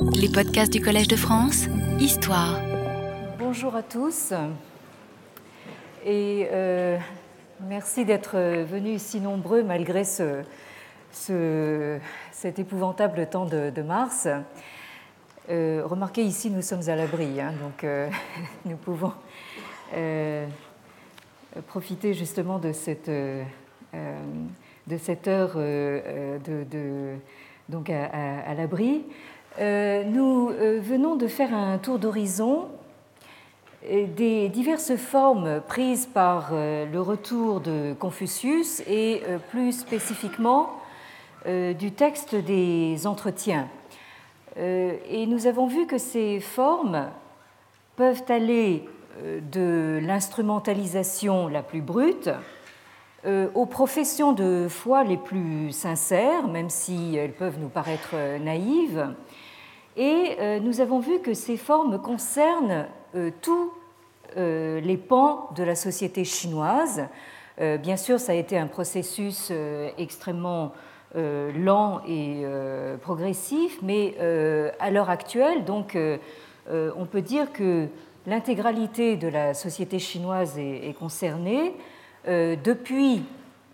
Les podcasts du Collège de France, Histoire. Bonjour à tous et euh, merci d'être venus si nombreux malgré ce, ce- cet épouvantable temps de, mars. Euh, remarquez ici, nous sommes à l'abri, hein, donc euh, nous pouvons profiter justement de cette, heure donc à l'abri. Euh, nous euh, venons de faire un tour d'horizon et des diverses formes prises par euh, le retour de Confucius et euh, plus spécifiquement euh, du texte des entretiens. Euh, Et nous avons vu que ces formes peuvent aller euh, de l'instrumentalisation la plus brute euh, aux professions de foi les plus sincères, même si elles peuvent nous paraître euh, naïves. Et euh, nous avons vu que ces formes concernent euh, tous euh, les pans de la société chinoise. Bien sûr, ça a été un processus extrêmement lent et progressif, mais à l'heure actuelle, donc, on peut dire que l'intégralité de la société chinoise est, concernée, depuis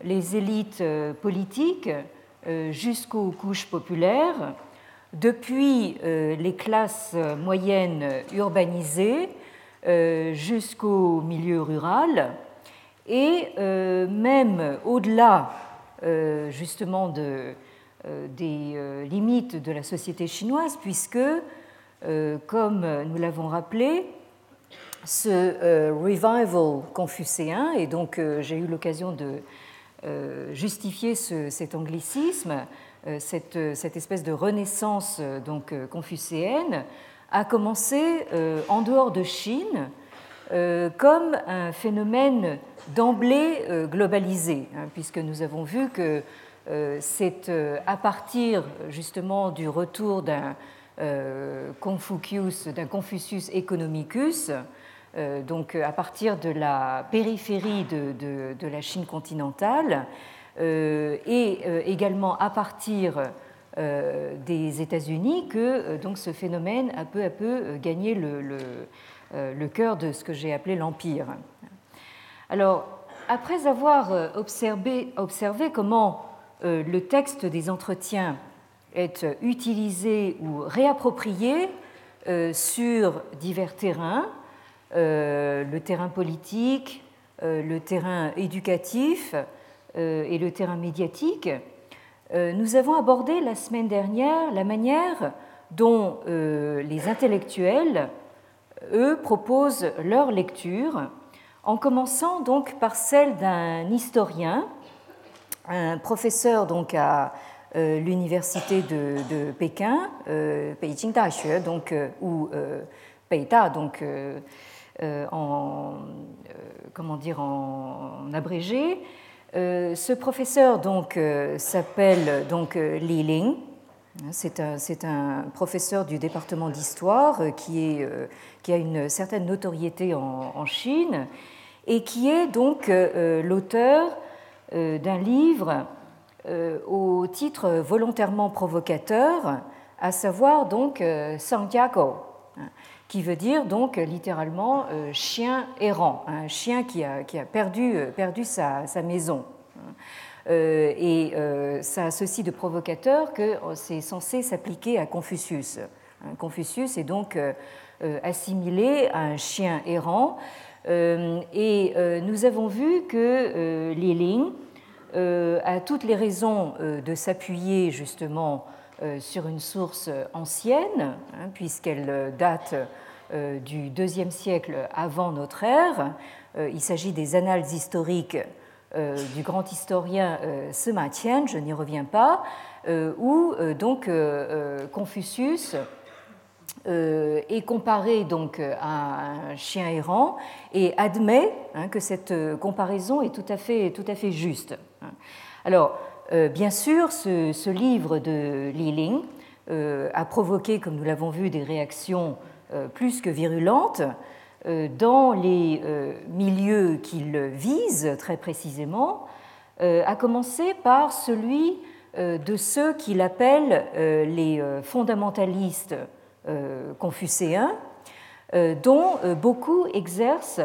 les élites politiques jusqu'aux couches populaires, depuis euh, les classes moyennes urbanisées euh, jusqu'au milieu rural, et euh, même au-delà justement de, des limites de la société chinoise, puisque, comme nous l'avons rappelé, ce revival confucéen, et donc j'ai eu l'occasion de justifier ce- cet anglicisme, cette, cette espèce de renaissance euh, donc euh, confucéenne, a commencé euh, en dehors de Chine euh, comme un phénomène d'emblée euh, globalisé, hein, puisque nous avons vu que euh, c'est euh, à partir justement du retour d'un euh, Confucius, d'un Confucius economicus, euh, donc à partir de la périphérie de, la Chine continentale, euh, et euh, également à partir euh, des États-Unis que euh, donc ce phénomène a peu à peu euh, gagné le, euh, cœur de ce que j'ai appelé l'empire. Alors, après avoir euh, observé, comment euh, le texte des entretiens est euh, utilisé ou réapproprié euh, sur divers terrains, euh, le terrain politique, euh, le terrain éducatif euh, et le terrain médiatique, euh, nous avons abordé la semaine dernière la manière dont euh, les intellectuels, eux, proposent leur lecture, en commençant donc par celle d'un historien, un professeur donc à euh, l'université de, Pékin, euh, Beijing Daxue, donc euh, ou euh, Beida, donc euh, euh, en euh, comment dire en abrégé. Euh, ce professeur donc euh, s'appelle donc euh, Li Ling. C'est un, un professeur du département d'histoire qui, qui a une certaine notoriété en, en Chine et qui est donc l'auteur d'un livre au titre volontairement provocateur, à savoir donc Santiago, qui veut dire donc littéralement euh, chien errant, un chien qui a, qui a perdu, euh, perdu sa, sa maison. Euh, et ça a ceci de provocateur que oh, c'est censé s'appliquer à Confucius. Hein, Confucius est donc assimilé à un chien errant. Et nous avons vu que Li Ling a toutes les raisons de s'appuyer justement sur une source ancienne, hein, puisqu'elle euh, date euh, du deuxième siècle avant notre ère. Euh, il s'agit des annales historiques euh, du grand historien euh, Qian, je n'y reviens pas, euh, où euh, donc euh, euh, Confucius euh, est comparé donc à un chien errant et admet hein, que cette euh, comparaison est tout à fait, tout à fait juste. Alors, euh, bien sûr, ce, livre de Li Ling euh, a provoqué, comme nous l'avons vu, des réactions euh, plus que virulentes euh, dans les euh, milieux qu'il vise très précisément, euh, à commencer par celui de ceux qu'il appelle les fondamentalistes confucéens, dont beaucoup exercent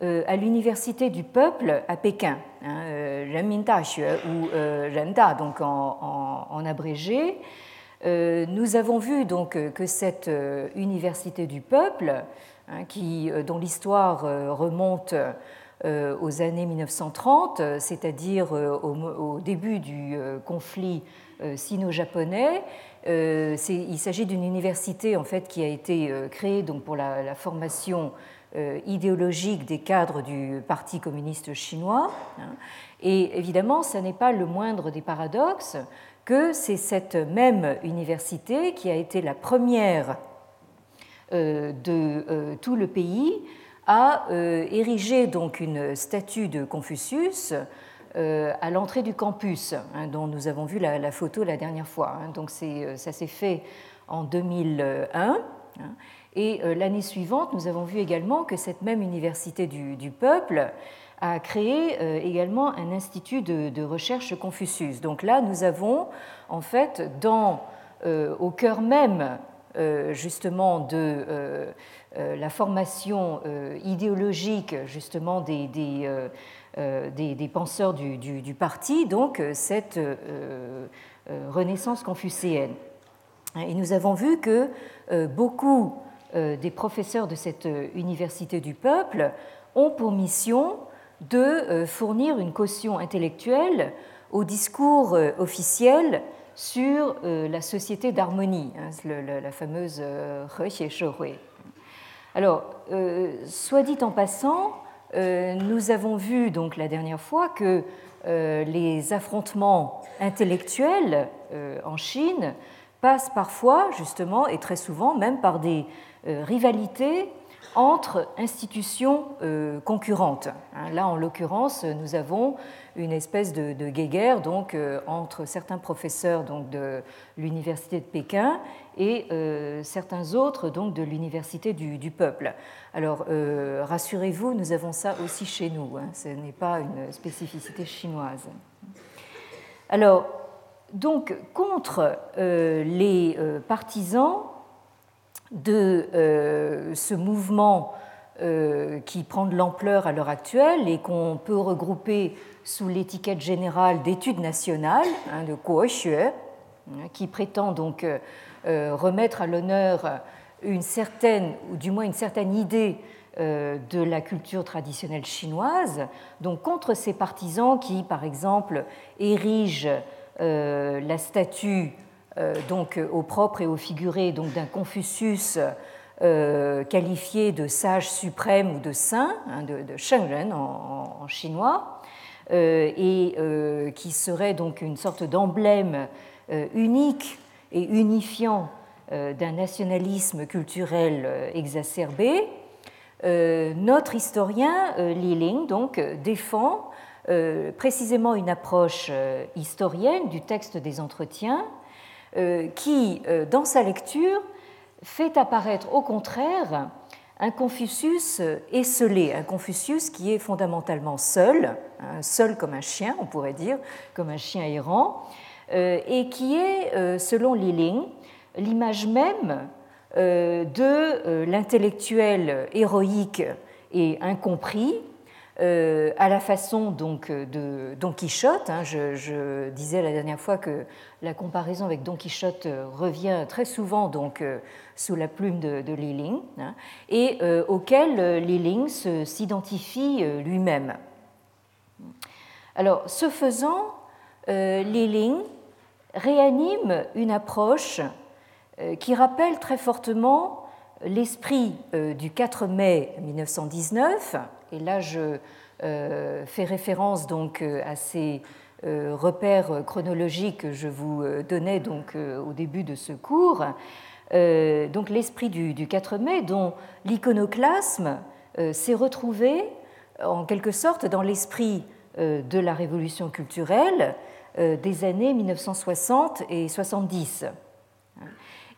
à l'Université du Peuple à Pékin, hein, Renmin ou Renda, donc en, abrégé. nous avons vu donc que cette Université du Peuple, hein, qui, dont l'histoire remonte euh, aux années 1930, euh, c'est-à-dire euh, au, début du conflit sino-japonais. Il s'agit d'une université en fait qui a été créée donc pour la, formation idéologique des cadres du Parti communiste chinois. Hein. Et évidemment, ce n'est pas le moindre des paradoxes que c'est cette même université qui a été la première de tout le pays euh, érigé donc une statue de Confucius euh, à l'entrée du campus, hein, dont nous avons vu la, photo la dernière fois. Hein. Donc euh, ça s'est fait en 2001. Et l'année suivante, nous avons vu également que cette même université du, peuple a créé également un institut de, recherche Confucius. Donc là, nous avons en fait dans, au cœur même justement de euh, la formation euh, idéologique justement euh, des, penseurs du, du, parti, donc cette renaissance confucéenne. Et nous avons vu que beaucoup des professeurs de cette université du peuple ont pour mission de fournir une caution intellectuelle au discours officiel sur la société d'harmonie, hein, la fameuse He alors, euh, soit dit en passant, euh, nous avons vu donc la dernière fois que euh, les affrontements intellectuels en Chine passent parfois, justement, et très souvent même par des rivalités entre institutions concurrentes. Hein, là, en l'occurrence, nous avons une espèce de, de guéguerre donc, entre certains professeurs donc, de l'université de Pékin et euh, certains autres donc de l'université du, peuple. Alors euh, rassurez-vous, nous avons ça aussi chez nous, hein. ce n'est pas une spécificité chinoise. Alors, donc, contre euh, les partisans de ce mouvement qui prend de l'ampleur à l'heure actuelle et qu'on peut regrouper sous l'étiquette générale d'études nationales, hein, de Kuoxue, hein, qui prétend donc euh, remettre à l'honneur une certaine, ou du moins une certaine idée euh, de la culture traditionnelle chinoise, donc contre ces partisans qui, par exemple, érigent euh, la statue donc au propre et au figuré donc d'un Confucius qualifié de sage suprême ou de saint, hein, de, de en, chinois, et qui serait donc une sorte d'emblème unique et unifiant euh, d'un nationalisme culturel euh, exacerbé, euh, notre historien Li Ling donc, défend précisément une approche historienne du texte des entretiens qui, dans sa lecture, fait apparaître au contraire un Confucius esselé, un Confucius qui est fondamentalement seul, hein, seul comme un chien, on pourrait dire, comme un chien errant, euh, et qui est, euh, selon Liling, l'image même euh, de l'intellectuel héroïque et incompris, à la façon donc de Don Quichotte. Hein. je, disais la dernière fois que la comparaison avec Don Quichotte revient très souvent donc sous la plume de, de Liling, hein, et auquel Liling s'identifie lui-même. Alors, ce faisant, Liling réanime une approche euh, qui rappelle très fortement l'esprit euh, du 4 mai 1919, et là je euh, fais référence donc à ces repères chronologiques que je vous donnais donc au début de ce cours. Donc l'esprit du 4 mai dont l'iconoclasme s'est retrouvé en quelque sorte dans l'esprit de la révolution culturelle euh, des années 1960 et 70.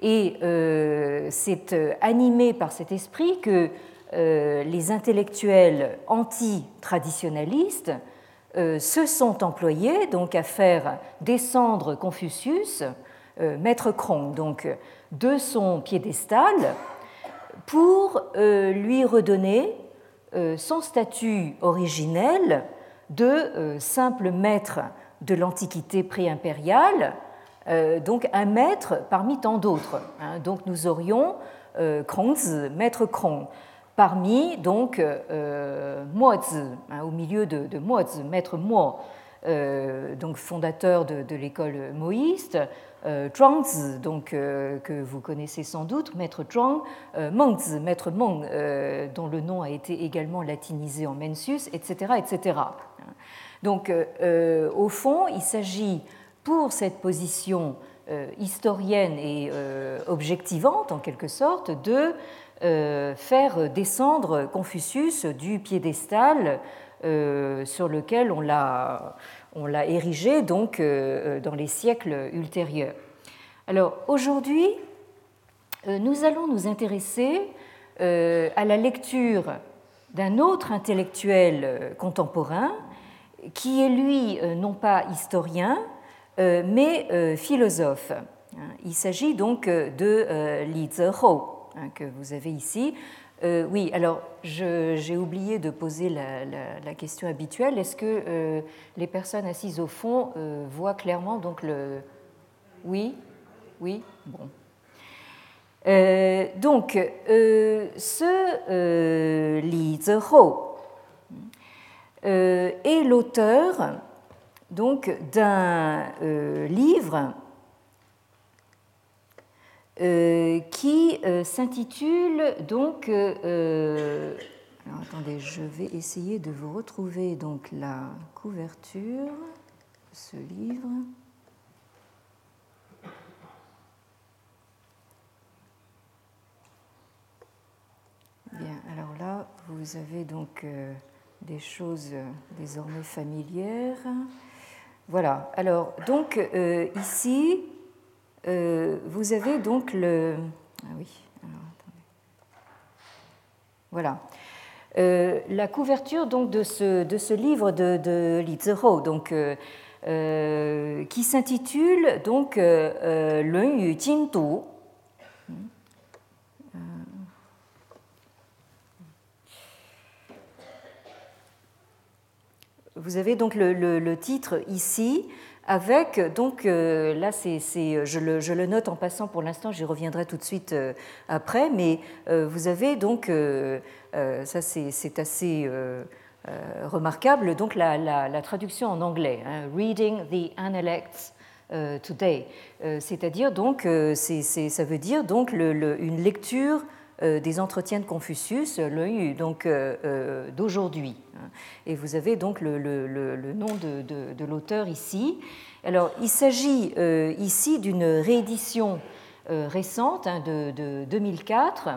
Et euh, c'est euh, animé par cet esprit que les intellectuels anti-traditionnalistes se sont employés donc à faire descendre Confucius, maître Krong, donc de son piédestal, pour lui redonner son statut originel de simple maître de l'Antiquité préimpériale, euh, donc un maître parmi tant d'autres. Hein. Donc nous aurions euh, Krongzi, maître Krong, parmi donc euh, hein, au milieu de, de Mozi, maître Mo, euh, donc fondateur de, l'école moïste, euh, Zhuangzi, donc que vous connaissez sans doute, maître Zhuang, Mengzi, maître Meng, dont le nom a été également latinisé en Mencius, etc., etc. Donc, au fond, il s'agit pour cette position euh, historienne et euh, objectivante, en quelque sorte, de euh, faire descendre Confucius du piédestal sur lequel on l'a, on l'a érigé donc dans les siècles ultérieurs. Alors aujourd'hui, nous allons nous intéresser à la lecture d'un autre intellectuel contemporain qui est lui non pas historien, mais euh, philosophe. Hein, il s'agit donc euh, de Li Zehou, hein, que vous avez ici. oui, alors j'ai oublié de poser la, question habituelle. Est-ce que les personnes assises au fond voient clairement donc le. Oui Oui Bon. donc, ce Li Zehou est l'auteur donc d'un euh, livre euh, qui euh, s'intitule donc alors attendez, je vais essayer de vous retrouver donc la couverture de ce livre. Bien, alors là, vous avez donc des choses désormais familières. Voilà. Alors, donc, euh, ici, euh, vous avez donc le. Ah oui, alors, attendez. Voilà. Euh, la couverture donc, de, ce, de ce livre de, Li Zihou, donc, qui s'intitule donc Lun Yu Jing Du. Vous avez donc le, titre ici avec donc euh, là c'est, je, le, note en passant pour l'instant, j'y reviendrai tout de suite euh, après, mais euh, vous avez donc ça c'est, assez remarquable donc la, traduction en anglais, hein, reading the Analects today, c'est-à-dire donc ça veut dire donc une lecture des entretiens de Confucius, le donc d'aujourd'hui. Et vous avez donc le, nom de, l'auteur ici. Alors, il s'agit euh, ici d'une réédition euh, récente hein, de, 2004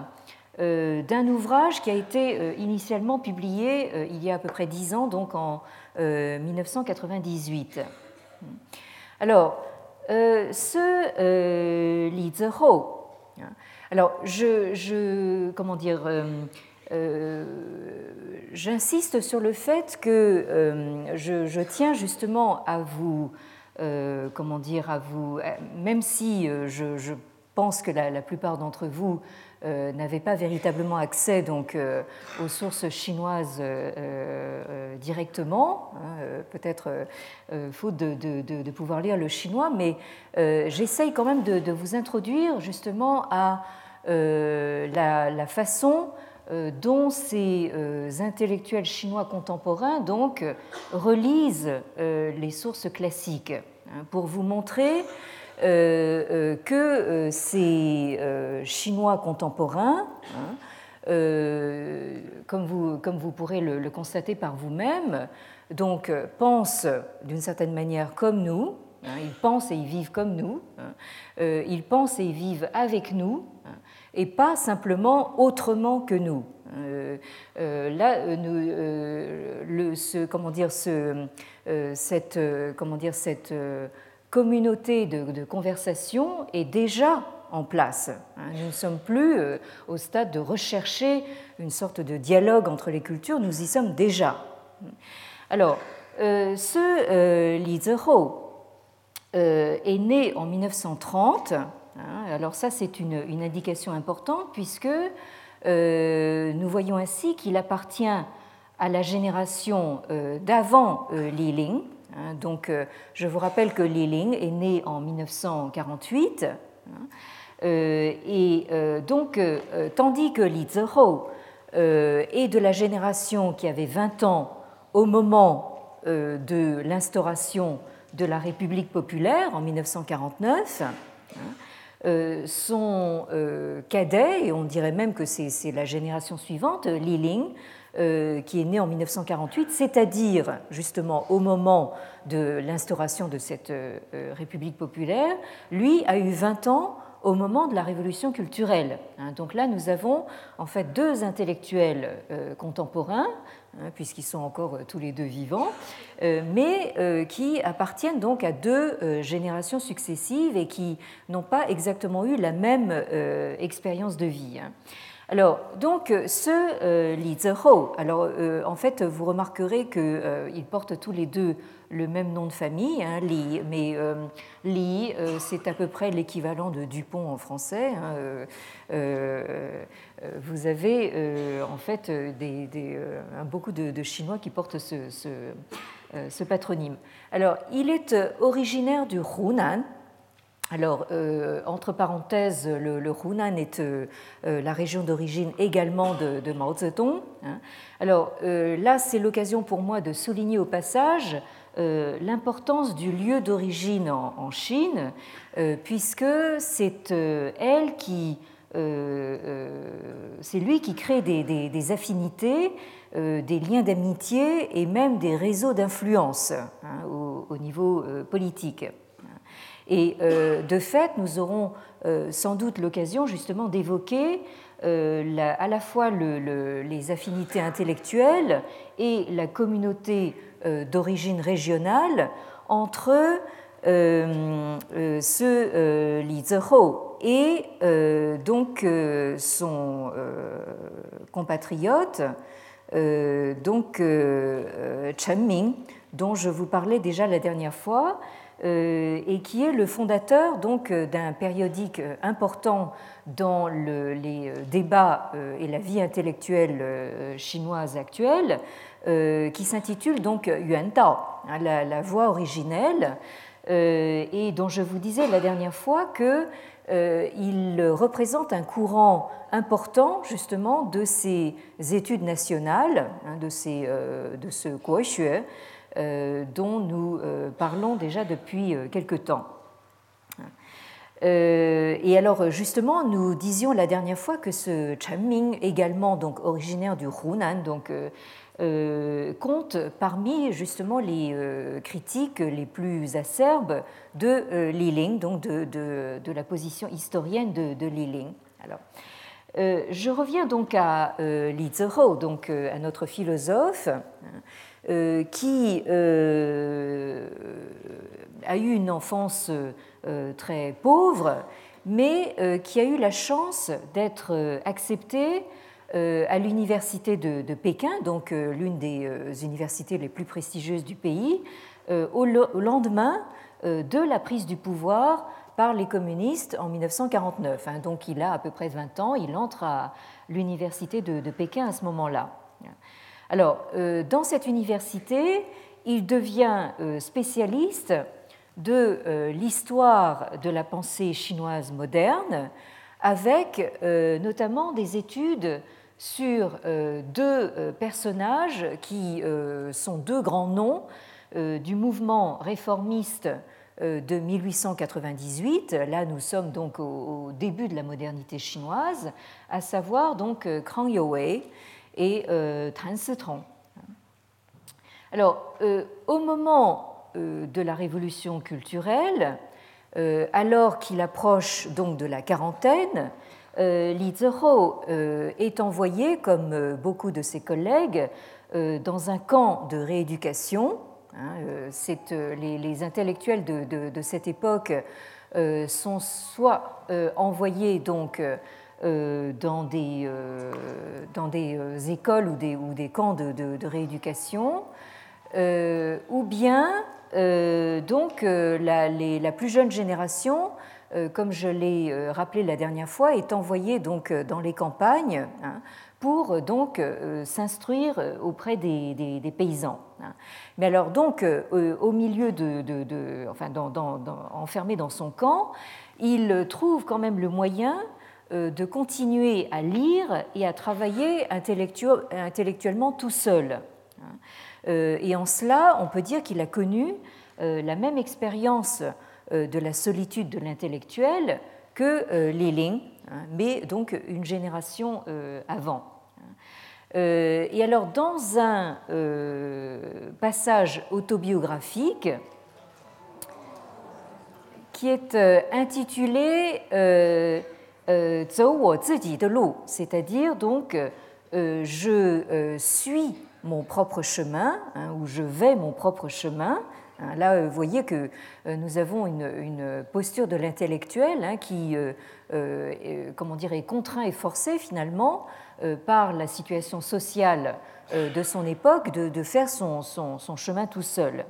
euh, d'un ouvrage qui a été initialement publié il y a à peu près dix ans, donc en 1998. Alors, ce Li Zehou, hein, alors je, comment dire, euh, j'insiste sur le fait que euh, je, tiens justement à vous, euh, comment dire, à vous, même si je, pense que la, plupart d'entre vous n'avaient pas véritablement accès donc aux sources chinoises directement, hein, peut-être faute de, pouvoir lire le chinois, mais j'essaye quand même de, vous introduire justement à la, façon euh, dont ces euh, intellectuels chinois contemporains donc relisent euh, les sources classiques hein, pour vous montrer que ces Chinois contemporains, hein, comme, vous, comme vous pourrez le, constater par vous-même, donc pensent d'une certaine manière comme nous, ils pensent et ils vivent comme nous, ils pensent et ils vivent avec nous, et pas simplement autrement que nous. Euh, euh, là, euh, le, ce, comment dire, ce, cette, comment dire, cette communauté de, conversation est déjà en place. Hein. Nous ne sommes plus au stade de rechercher une sorte de dialogue entre les cultures, nous y sommes déjà. Alors, ce Li est né en 1930. Hein, alors ça, c'est une, indication importante puisque nous voyons ainsi qu'il appartient à la génération d'avant Li Ling, Hein, donc, euh, je vous rappelle que Li Ling est né en 1948. Hein, euh, et euh, donc, tandis que Li Zihou est de la génération qui avait 20 ans au moment de l'instauration de la République populaire en 1949, hein, son cadet, et on dirait même que c'est la génération suivante, Li Ling, euh, qui est né en 1948, c'est-à-dire justement au moment de l'instauration de cette euh, République populaire, lui a eu 20 ans au moment de la révolution culturelle. Hein. Donc là, nous avons en fait deux intellectuels euh, contemporains, hein, puisqu'ils sont encore tous les deux vivants, mais qui appartiennent donc à deux générations successives et qui n'ont pas exactement eu la même expérience de vie. Alors, donc, ce euh, Li Zihou, alors euh, en fait, vous remarquerez qu'ils euh, portent tous les deux le même nom de famille, hein, Li, mais Li, c'est à peu près l'équivalent de Dupont en français. Hein, vous avez en fait beaucoup de, Chinois qui portent ce patronyme. Alors, il est originaire du Hunan, alors, euh, entre parenthèses, le, Hunan est euh, euh, la région d'origine également de, Mao Zedong. Hein. Alors là, c'est l'occasion pour moi de souligner au passage l'importance du lieu d'origine en, Chine, puisque c'est lui qui crée des, affinités, des liens d'amitié et même des réseaux d'influence hein, au, niveau politique. Et euh, de fait, nous aurons euh, sans doute l'occasion justement d'évoquer euh, à la fois les affinités intellectuelles et la communauté d'origine régionale entre ce Li Zihou et donc son compatriote donc Chen Ming dont je vous parlais déjà la dernière fois. euh, et qui est le fondateur donc euh, d'un périodique euh, important dans les débats et la vie intellectuelle chinoise actuelle, qui s'intitule donc Yuan Tao, hein, la, voix originelle, et dont je vous disais la dernière fois que il représente un courant important justement de ces études nationales, hein, de, ces, de ce euh, dont nous euh, parlons déjà depuis euh, quelque temps. Et alors justement, nous disions la dernière fois que ce Chen Ming, également donc originaire du Hunan, donc compte parmi justement les critiques les plus acerbes de Li Ling, donc de, la position historienne de, de Li Ling. Alors, je reviens donc à Li Zihou, donc à notre philosophe. Euh, qui euh, a eu une enfance euh, très pauvre, mais qui a eu la chance d'être accepté à l'université de, Pékin, donc l'une des universités les plus prestigieuses du pays, au lendemain de la prise du pouvoir par les communistes en 1949. Hein. Donc il a à peu près 20 ans, il entre à l'université de Pékin à ce moment-là. Alors, euh, dans cette université, il devient euh, spécialiste de euh, l'histoire de la pensée chinoise moderne, avec notamment des études sur deux personnages qui sont deux grands noms du mouvement réformiste de 1898. Là, nous sommes donc au, début de la modernité chinoise, à savoir donc Krang Youwei et euh, Tan Alors, euh, au moment euh, de la révolution culturelle, alors qu'il approche donc de la quarantaine, Li est envoyé, comme beaucoup de ses collègues, dans un camp de rééducation. Hein, les, intellectuels de, cette époque sont soit envoyés donc dans des, euh, dans des euh, écoles ou des, ou des camps de, rééducation, ou bien donc la, plus jeune génération comme je l'ai rappelé la dernière fois, est envoyée donc dans les campagnes hein, pour donc s'instruire auprès des, des, paysans. Hein. Mais alors donc au milieu de, de, enfin enfermé dans son camp, il trouve quand même le moyen euh, de continuer à lire et à travailler intellectuellement tout seul. Euh, et en cela, on peut dire qu'il a connu euh, la même expérience de la solitude de l'intellectuel que Li hein, mais donc une génération avant. Et alors, dans un passage autobiographique, qui est intitulé euh, c'est-à-dire donc euh, je euh, suis mon propre chemin hein, ou je vais mon propre chemin. Hein, là, vous voyez que nous avons une, posture de l'intellectuel hein, qui, comment dire, est contraint et forcé finalement par la situation sociale de son époque de, faire son, son, chemin tout seul.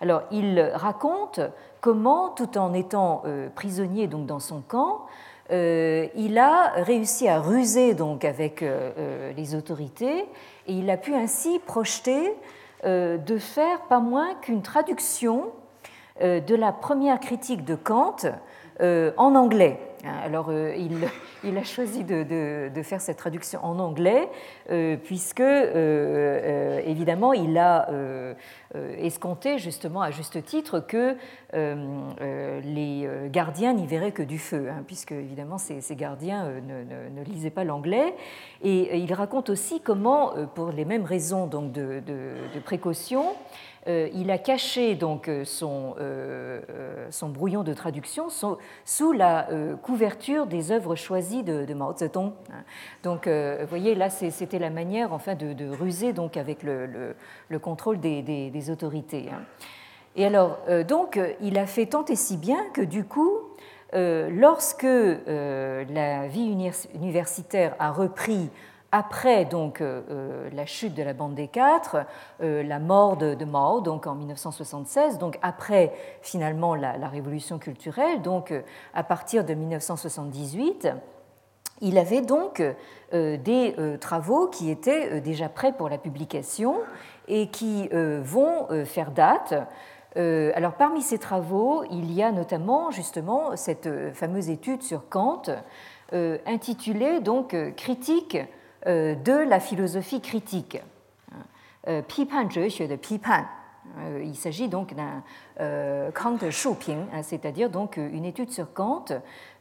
Alors, il raconte comment, tout en étant prisonnier donc dans son camp, euh, il a réussi à ruser donc avec euh, euh, les autorités et il a pu ainsi projeter de faire pas moins qu'une traduction de la première critique de Kant en anglais. Hein, alors, euh, il, a choisi de, faire cette traduction en anglais, euh, puisque, euh, évidemment, il a escompté, justement, à juste titre, que les gardiens n'y verraient que du feu, hein, puisque, évidemment, ces, gardiens ne, lisaient pas l'anglais. Et il raconte aussi comment, pour les mêmes raisons donc, de précaution, il a caché donc euh, son, euh, son brouillon de traduction sous la couverture des œuvres choisies de, Mao Zedong. Donc, vous voyez, là, c'était la manière enfin de, ruser donc avec le, contrôle des, autorités. Hein. Et alors, donc, il a fait tant et si bien que du coup, lorsque la vie universitaire a repris après donc euh, euh, la chute de la bande des quatre, euh, la mort de, Mao donc en 1976, donc après finalement la, révolution culturelle, donc à partir de 1978, il avait donc des travaux qui étaient déjà prêts pour la publication et qui vont faire date. alors parmi ces travaux, il y a notamment justement cette fameuse étude sur Kant intitulée donc Critique de la philosophie critique. Euh, de Pipan. Euh, il s'agit donc d'un Kant Shuping, hein, c'est-à-dire donc une étude sur Kant,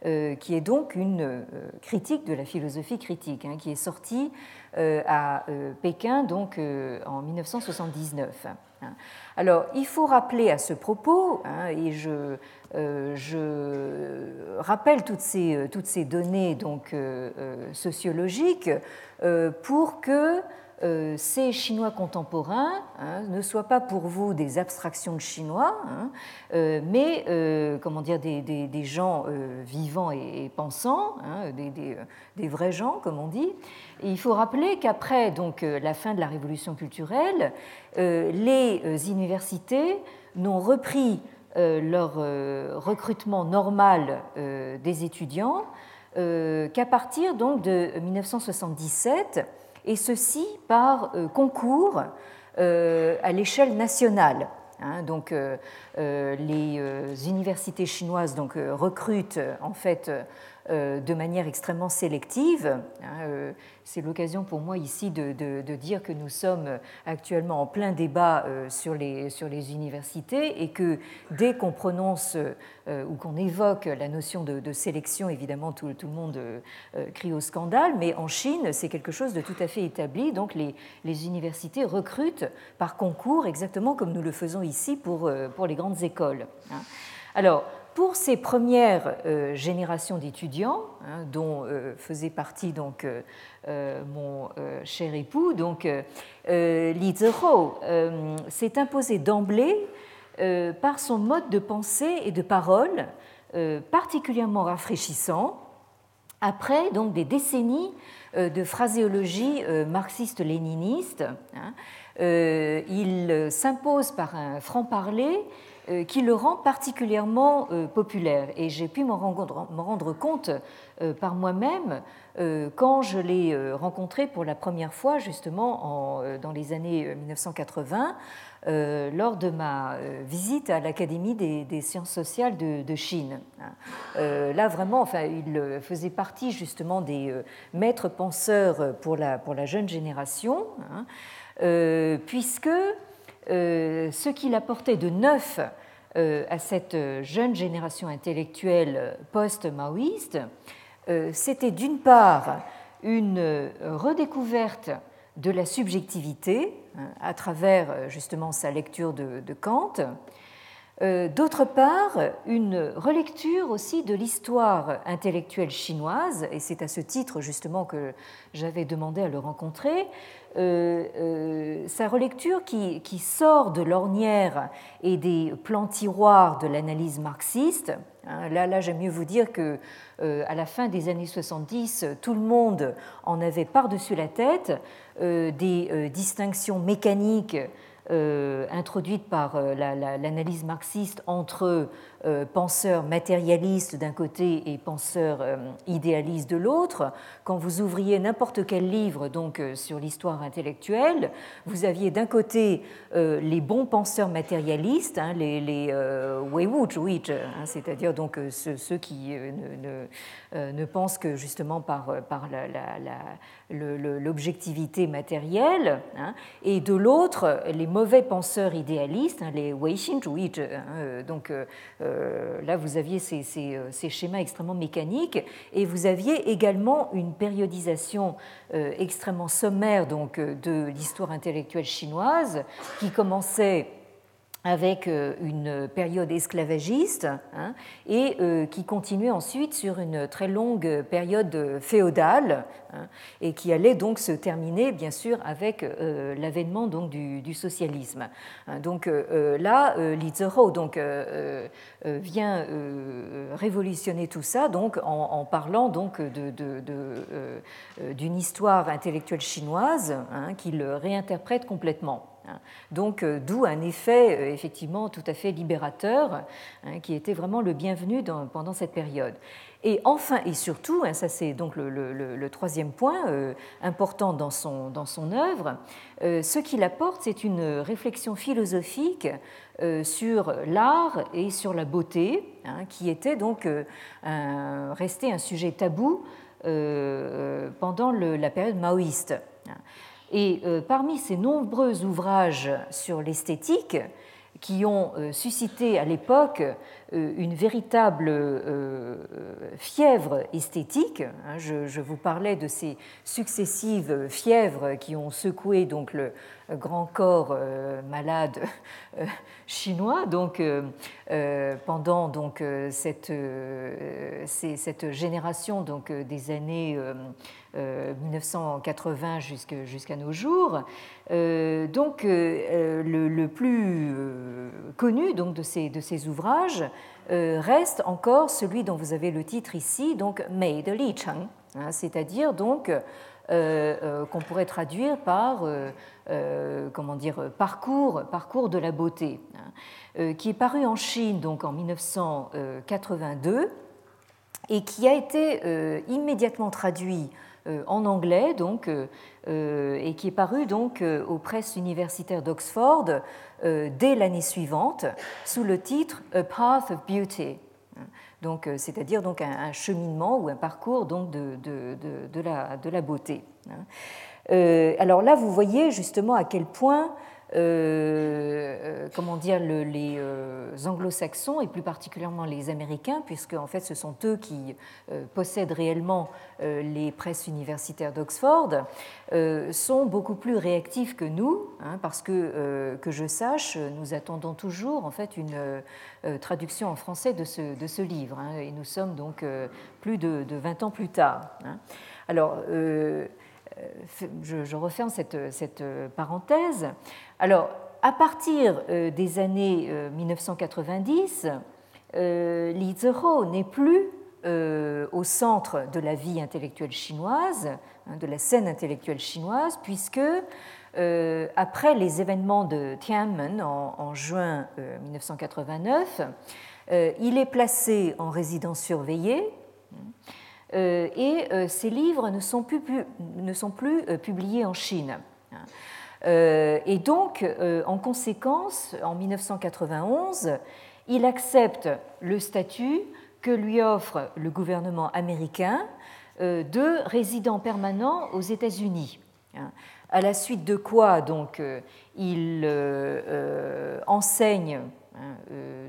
qui est donc une critique de la philosophie critique, hein, qui est sortie à Pékin donc en 1979. Hein. Alors, il faut rappeler à ce propos, et je, je, rappelle toutes ces, toutes ces données donc, sociologiques, euh, pour que euh, ces Chinois contemporains hein, ne soient pas pour vous des abstractions de Chinois, hein, euh, mais comment dire, des, des, gens vivants et, pensants, hein, des, des, vrais gens, comme on dit. il faut rappeler qu'après donc, la fin de la révolution culturelle, les universités n'ont repris leur recrutement normal des étudiants euh, qu'à partir donc de 1977, et ceci par euh, concours euh, à l'échelle nationale. Hein. donc, les universités chinoises donc, recrutent en fait de manière extrêmement sélective. Hein, c'est l'occasion pour moi ici de, dire que nous sommes actuellement en plein débat euh, sur les, universités et que dès qu'on prononce euh, ou qu'on évoque la notion de, sélection, évidemment tout, le monde euh, crie au scandale, mais en Chine, c'est quelque chose de tout à fait établi. Donc les, les universités recrutent par concours exactement comme nous le faisons ici pour, pour les grandes écoles. Hein. Alors, pour ces premières générations d'étudiants, hein, dont faisait partie donc euh, mon euh, cher époux, donc euh, Li Zihou, s'est imposé d'emblée par son mode de pensée et de parole particulièrement rafraîchissant après donc des décennies de phraséologie marxiste-léniniste. Hein, il s'impose par un franc-parler euh, qui le rend particulièrement euh, populaire. Et j'ai pu m'en rendre compte euh, par moi-même quand je l'ai rencontré pour la première fois, justement, dans les années 1980, lors de ma visite à l'Académie des, sciences sociales de, Chine. là, vraiment, enfin, il faisait partie justement des maîtres penseurs pour la, pour la jeune génération, hein, puisque ce qu'il apportait de neuf euh, à cette jeune génération intellectuelle post-maoïste, euh, c'était d'une part une redécouverte de la subjectivité hein, à travers justement sa lecture de, Kant, euh, d'autre part une relecture aussi de l'histoire intellectuelle chinoise, et c'est à ce titre justement que j'avais demandé à le rencontrer, euh, euh, sa relecture qui, sort de l'ornière et des plans tiroirs de l'analyse marxiste. Hein, là, là j'aime mieux vous dire que euh, à la fin des années 70, tout le monde en avait par-dessus la tête des distinctions mécaniques euh, introduite par euh, l'analyse marxiste entre euh, penseurs matérialistes d'un côté et penseurs idéalistes de l'autre. Quand vous ouvriez n'importe quel livre donc sur l'histoire intellectuelle, vous aviez d'un côté les bons penseurs matérialistes, hein, les, les hein, c'est-à-dire donc ceux, qui ne, pensent que justement par, par l'objectivité matérielle, hein, et de l'autre les mauvais penseurs idéalistes, les euh, donc euh, euh, là, vous aviez ces, ces, schémas extrêmement mécaniques et vous aviez également une périodisation extrêmement sommaire donc, de l'histoire intellectuelle chinoise qui commençait avec euh, une période esclavagiste hein, et euh, qui continuait ensuite sur une très longue période féodale hein, et qui allait donc se terminer bien sûr avec euh, l'avènement donc du, socialisme. Hein. donc là, Li Zihou donc vient révolutionner tout ça donc en, parlant donc d'une histoire intellectuelle chinoise qu'il réinterprète complètement. Hein. Donc, euh, d'où un effet euh, effectivement tout à fait libérateur, hein, qui était vraiment le bienvenu pendant cette période. Et enfin et surtout, hein, ça c'est donc le, troisième point euh, important dans son, dans son œuvre, ce qu'il apporte, c'est une réflexion philosophique sur l'art et sur la beauté, qui était donc resté un sujet tabou pendant la période maoïste. Et euh, parmi ces nombreux ouvrages sur l'esthétique, qui ont euh, suscité à l'époque une véritable fièvre esthétique. Hein, je vous parlais de ces successives fièvres qui ont secoué donc le grand corps malade chinois. Donc, pendant donc cette, cette génération donc des années 1980 euh, jusqu'à nos jours. Euh, donc, euh, le, plus connu donc, de, ces, de ces ouvrages reste encore celui dont vous avez le titre ici, donc Mei de Li Cheng, hein, c'est-à-dire donc qu'on pourrait traduire par comment dire parcours parcours de la beauté, hein, qui est paru en Chine donc en 1982 et qui a été immédiatement traduit euh, en anglais donc, euh, euh, et qui est paru donc aux presses universitaires d'Oxford dès l'année suivante sous le titre A Path of Beauty. Donc, c'est-à-dire donc un, cheminement ou un parcours donc de, de, de, de la, beauté. alors là, vous voyez justement à quel point euh, euh, comment dire, les euh, anglo-saxons et plus particulièrement les Américains, puisque en fait ce sont eux qui possèdent réellement les presses universitaires d'Oxford, sont beaucoup plus réactifs que nous, hein, parce que, que je sache, nous attendons toujours en fait une traduction en français de ce, de livre, hein, et nous sommes donc plus de, 20 ans plus tard. Hein. Alors, je, referme cette parenthèse. Alors, à partir euh, des années 1990, euh, euh, Li Zihou n'est plus au centre de la vie intellectuelle chinoise, hein, de la scène intellectuelle chinoise, puisque après les événements de Tiananmen en, juin 1989, il est placé en résidence surveillée et ses livres ne sont plus, ne sont plus publiés en Chine. Euh, et donc, euh, en conséquence, en 1991, il accepte le statut que lui offre le gouvernement américain euh, de résident permanent aux États-Unis. Hein. À la suite de quoi, donc, il enseigne hein,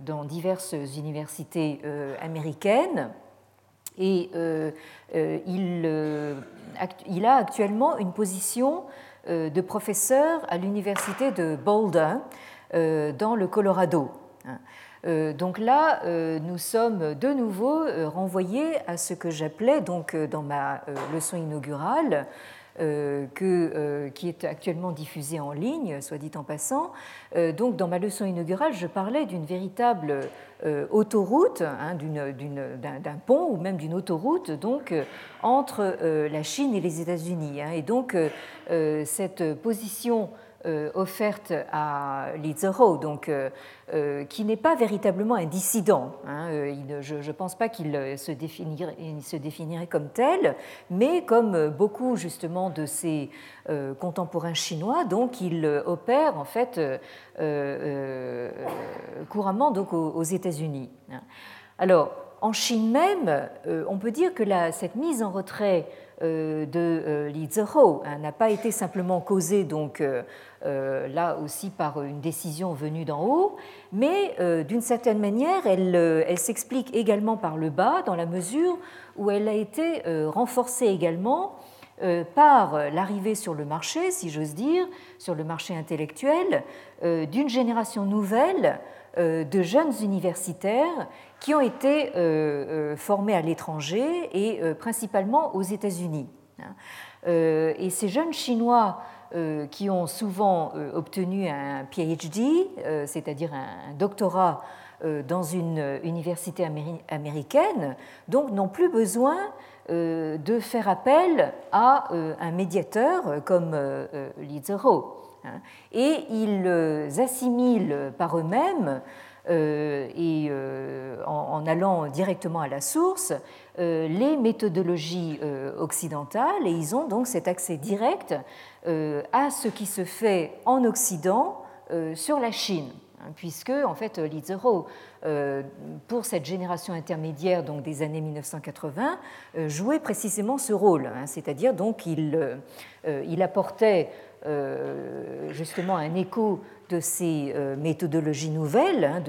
dans diverses universités américaines et il, a actuellement une position de professeur à l'université de Boulder, euh, dans le Colorado. Euh, donc là, nous sommes de nouveau renvoyés à ce que j'appelais donc dans ma leçon inaugurale euh, que, euh, qui est actuellement diffusée en ligne, soit dit en passant. Euh, donc, dans ma leçon inaugurale, je parlais d'une véritable autoroute, hein, d'un pont ou même d'une autoroute donc, entre la Chine et les États-Unis. Hein. et donc, cette position euh, offerte à Li Zihou, donc, euh, euh, qui n'est pas véritablement un dissident. Hein, je ne pense pas qu'il se définirait, comme tel, mais comme beaucoup justement de ses contemporains chinois, donc il opère en fait couramment donc, aux, États-Unis. Alors, en Chine même, on peut dire que cette mise en retrait de Li Zihou hein, n'a pas été simplement causée donc euh, là aussi par une décision venue d'en haut, mais euh, d'une certaine manière, euh, elle, s'explique également par le bas, dans la mesure où elle a été renforcée également par l'arrivée sur le marché, si j'ose dire, sur le marché intellectuel, d'une génération nouvelle de jeunes universitaires qui ont été formés à l'étranger et principalement aux États-Unis. Hein. Et ces jeunes Chinois euh, qui ont souvent euh, obtenu un PhD, euh, c'est-à-dire un doctorat dans une université américaine, donc n'ont plus besoin de faire appel à un médiateur comme Li Zihou. Hein. Et ils assimilent par eux-mêmes et en, allant directement à la source les méthodologies occidentales et ils ont donc cet accès direct euh, à ce qui se fait en Occident euh, sur la Chine hein, puisque en fait Li euh, pour cette génération intermédiaire donc des années 1980 jouait précisément ce rôle, hein, c'est-à-dire donc il, il apportait justement un écho de ces euh, méthodologies nouvelles hein,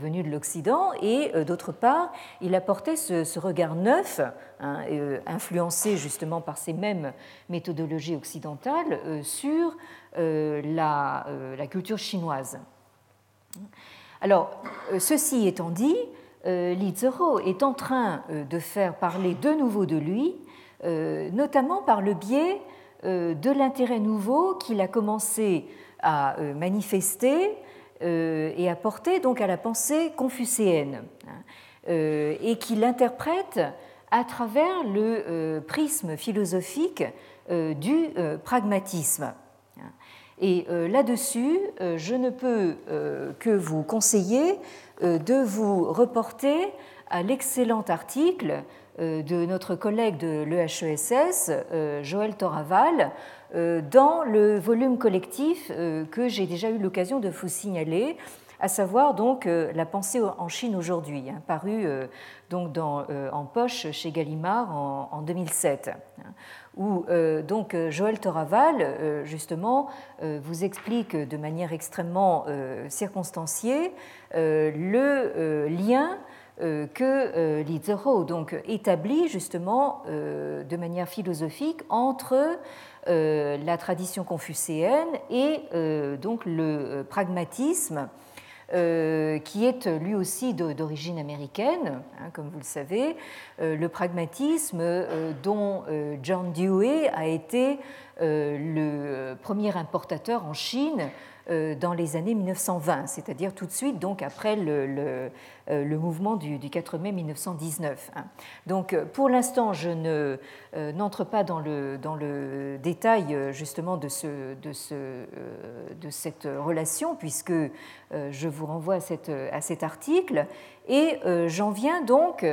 venues de l'Occident et euh, d'autre part, il apportait ce, regard neuf, hein, euh, influencé justement par ces mêmes méthodologies occidentales, sur la, culture chinoise. Alors, ceci étant dit, Li est en train de faire parler de nouveau de lui, notamment par le biais de l'intérêt nouveau qu'il a commencé à euh, manifester euh, et à porter donc à la pensée confucéenne hein, euh, et qui l'interprète à travers le prisme philosophique du pragmatisme. Et là-dessus, je ne peux que vous conseiller de vous reporter à l'excellent article de notre collègue de l'EHESS, Joël Toraval, euh, dans le volume collectif euh, que j'ai déjà eu l'occasion de vous signaler, à savoir donc euh, la pensée en Chine aujourd'hui, hein, paru donc en poche chez Gallimard en, 2007, hein, où donc Joël Toraval justement vous explique de manière extrêmement circonstanciée le lien que Li Zihou donc établit justement de manière philosophique entre euh, la tradition confucéenne et euh, donc le euh, pragmatisme qui est lui aussi d'origine américaine, hein, comme vous le savez, le pragmatisme dont John Dewey a été le premier importateur en Chine dans les années 1920, c'est-à-dire tout de suite donc après le, le, mouvement du, 4 mai 1919. Hein. Donc pour l'instant, je ne n'entre pas dans le, détail justement de, ce, de, ce, de cette relation, puisque je vous renvoie à, à cet article, et j'en viens donc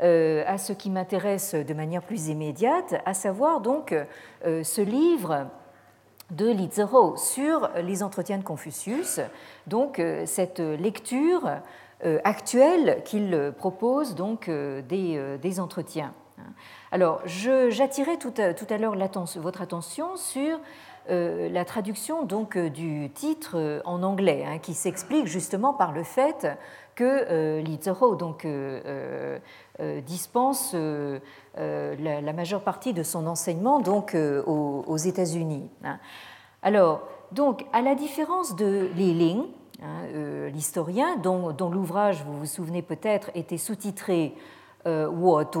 euh, à ce qui m'intéresse de manière plus immédiate, à savoir donc euh, ce livre de Li sur les entretiens de Confucius, donc euh, cette lecture actuelle qu'il propose donc des, entretiens. Alors, j'attirais tout à, l'heure votre attention sur la traduction donc du titre en anglais, hein, qui s'explique justement par le fait que Li donc euh, dispense euh, euh, la, majeure partie de son enseignement donc aux, États-Unis. Hein. Alors, donc, à la différence de Li Ling, hein, l'historien, dont, l'ouvrage, vous vous souvenez peut-être, était sous-titré Wo Tu,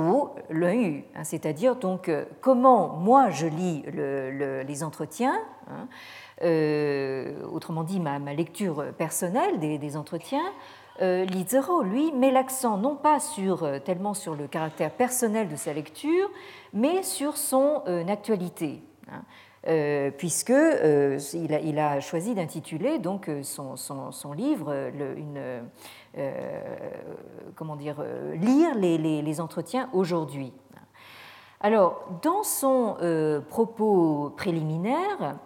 Yu, hein, c'est-à-dire donc comment moi je lis les entretiens, autrement dit ma, lecture personnelle des entretiens, euh, Li lui, met l'accent non pas sur, euh, tellement sur le caractère personnel de sa lecture, mais sur son euh, actualité. Hein. puisque il a, choisi d'intituler donc son, livre une, comment dire lire les, entretiens aujourd'hui. Alors dans son propos préliminaire,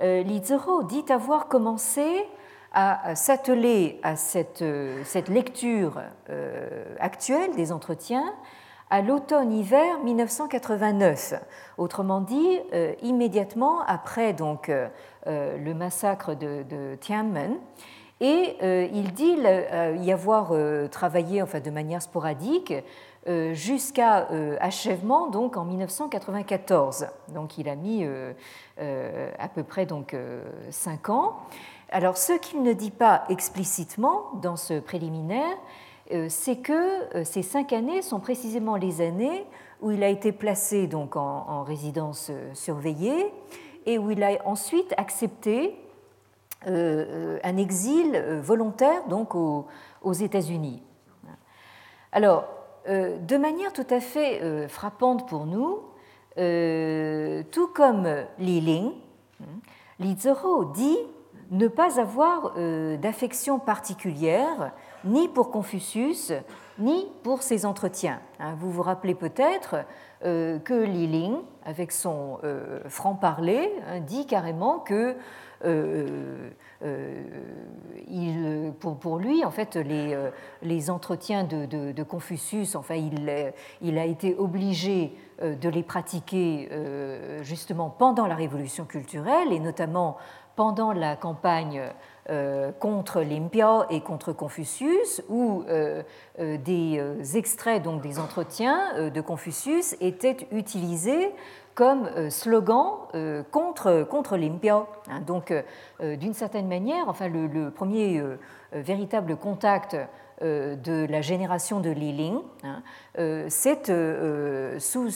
Li dit avoir commencé à s'atteler à cette, cette lecture euh, actuelle des entretiens à l'automne-hiver 1989, autrement dit euh, immédiatement après donc euh, le massacre de, de. Et il dit y avoir travaillé enfin, de manière sporadique jusqu'à achèvement donc en 1994. Donc il a mis à peu près donc cinq ans. Alors, ce qu'il ne dit pas explicitement dans ce préliminaire, euh, c'est que euh, ces cinq années sont précisément les années où il a été placé donc en, résidence euh, surveillée et où il a ensuite accepté un exil volontaire donc aux, États-Unis. Alors, de manière tout à fait frappante pour nous, tout comme Li Ling, hein, Li Zhou dit ne pas avoir euh, d'affection particulière ni pour Confucius ni pour ses entretiens. Hein, vous vous rappelez peut-être euh, que Li Ling, avec son euh, franc-parler, hein, dit carrément que pour, lui, en fait, les, entretiens de, Confucius, enfin, il, a été obligé de les pratiquer justement pendant la révolution culturelle et notamment pendant la campagne euh, contre Limpia et contre Confucius, où euh, euh, des extraits donc des entretiens de Confucius étaient utilisés comme slogan contre, contre Limpia. Hein. donc, d'une certaine manière, enfin, le premier véritable contact de la génération de Li Ling, hein, euh, c'est euh, sous,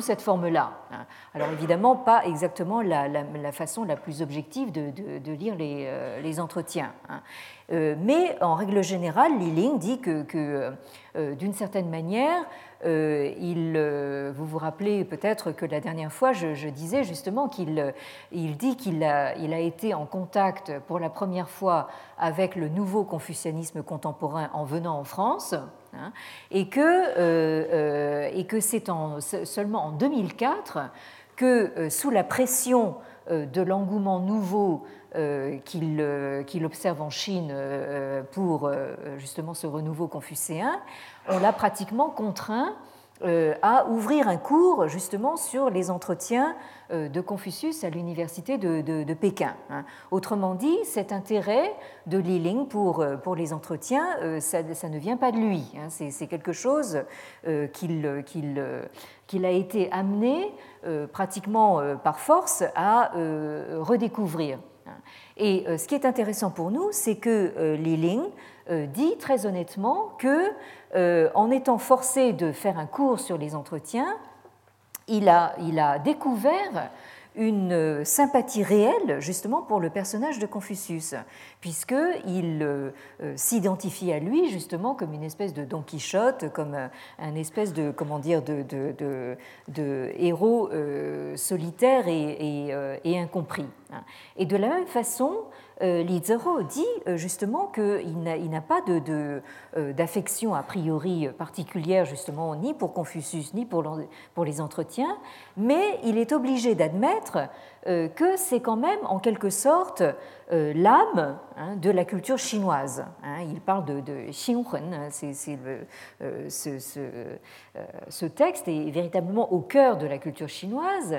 cette forme-là. Hein. Alors évidemment, pas exactement la, façon la plus objective de, lire les, entretiens. Hein. mais en règle générale, Li Ling dit que d'une certaine manière, euh, il, euh, vous vous rappelez peut-être que la dernière fois, je, disais justement qu'il il dit qu'il a, il a été en contact pour la première fois avec le nouveau confucianisme contemporain en venant en France. Hein, et que, euh, et que c'est en, seulement en 2004 que, sous la pression de l'engouement nouveau qu'il observe en Chine pour justement ce renouveau confucéen, on l'a pratiquement contraint euh, à ouvrir un cours justement sur les entretiens euh, de Confucius à l'université de, Pékin. Hein. Autrement dit, cet intérêt de Li Ling pour, euh, les entretiens, ça, ne vient pas de lui. Hein. C'est quelque chose qu'il a été amené pratiquement par force à redécouvrir. Et ce qui est intéressant pour nous, c'est que Li Ling dit très honnêtement que euh, en étant forcé de faire un cours sur les entretiens, il a, découvert une sympathie réelle justement pour le personnage de Confucius, puisqu'il euh, s'identifie à lui justement comme une espèce de Don Quichotte, comme un espèce de, comment dire, de, héros solitaire et, et, incompris. Et de la même façon, euh, Li Zero dit euh, justement qu'il n'a pas euh, d'affection a priori particulière justement ni pour Confucius ni pour les entretiens, mais il est obligé d'admettre que c'est quand même en quelque sorte l'âme hein, de la culture chinoise. Hein. Il parle de, de Xinhun, hein, c'est, ce, texte est véritablement au cœur de la culture chinoise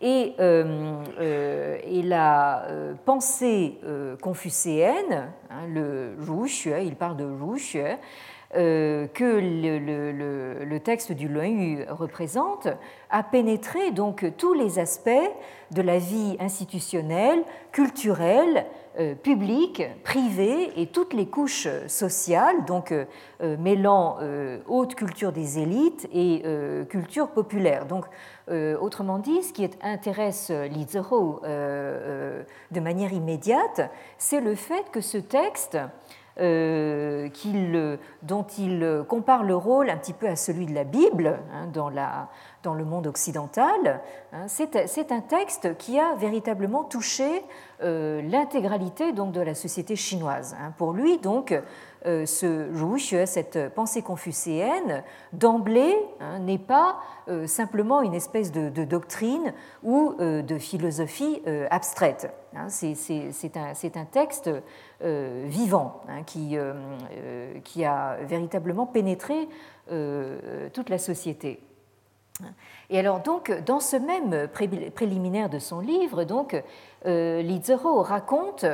et, euh, euh, la euh, pensée confucéenne, le Ruxue, il parle de Ruxue, que le, texte du Luanyu représente, a pénétré donc tous les aspects de la vie institutionnelle, culturelle, euh, public, privé et toutes les couches sociales, donc euh, euh, mêlant haute culture des élites et culture populaire. Donc, autrement dit, ce qui intéresse Li de manière immédiate, c'est le fait que ce texte euh, dont il compare le rôle un petit peu à celui de la Bible hein, dans, le monde occidental. Hein. C'est un texte qui a véritablement touché euh, l'intégralité de la société chinoise. Hein. Pour lui, donc, euh, ce Rouge, cette pensée confucéenne, d'emblée n'est pas simplement une espèce de, doctrine ou de philosophie abstraite. C'est un, texte vivant, hein, qui, euh, euh, qui, a véritablement pénétré toute la société. Et alors donc, dans ce même préliminaire de son livre, donc, Zero raconte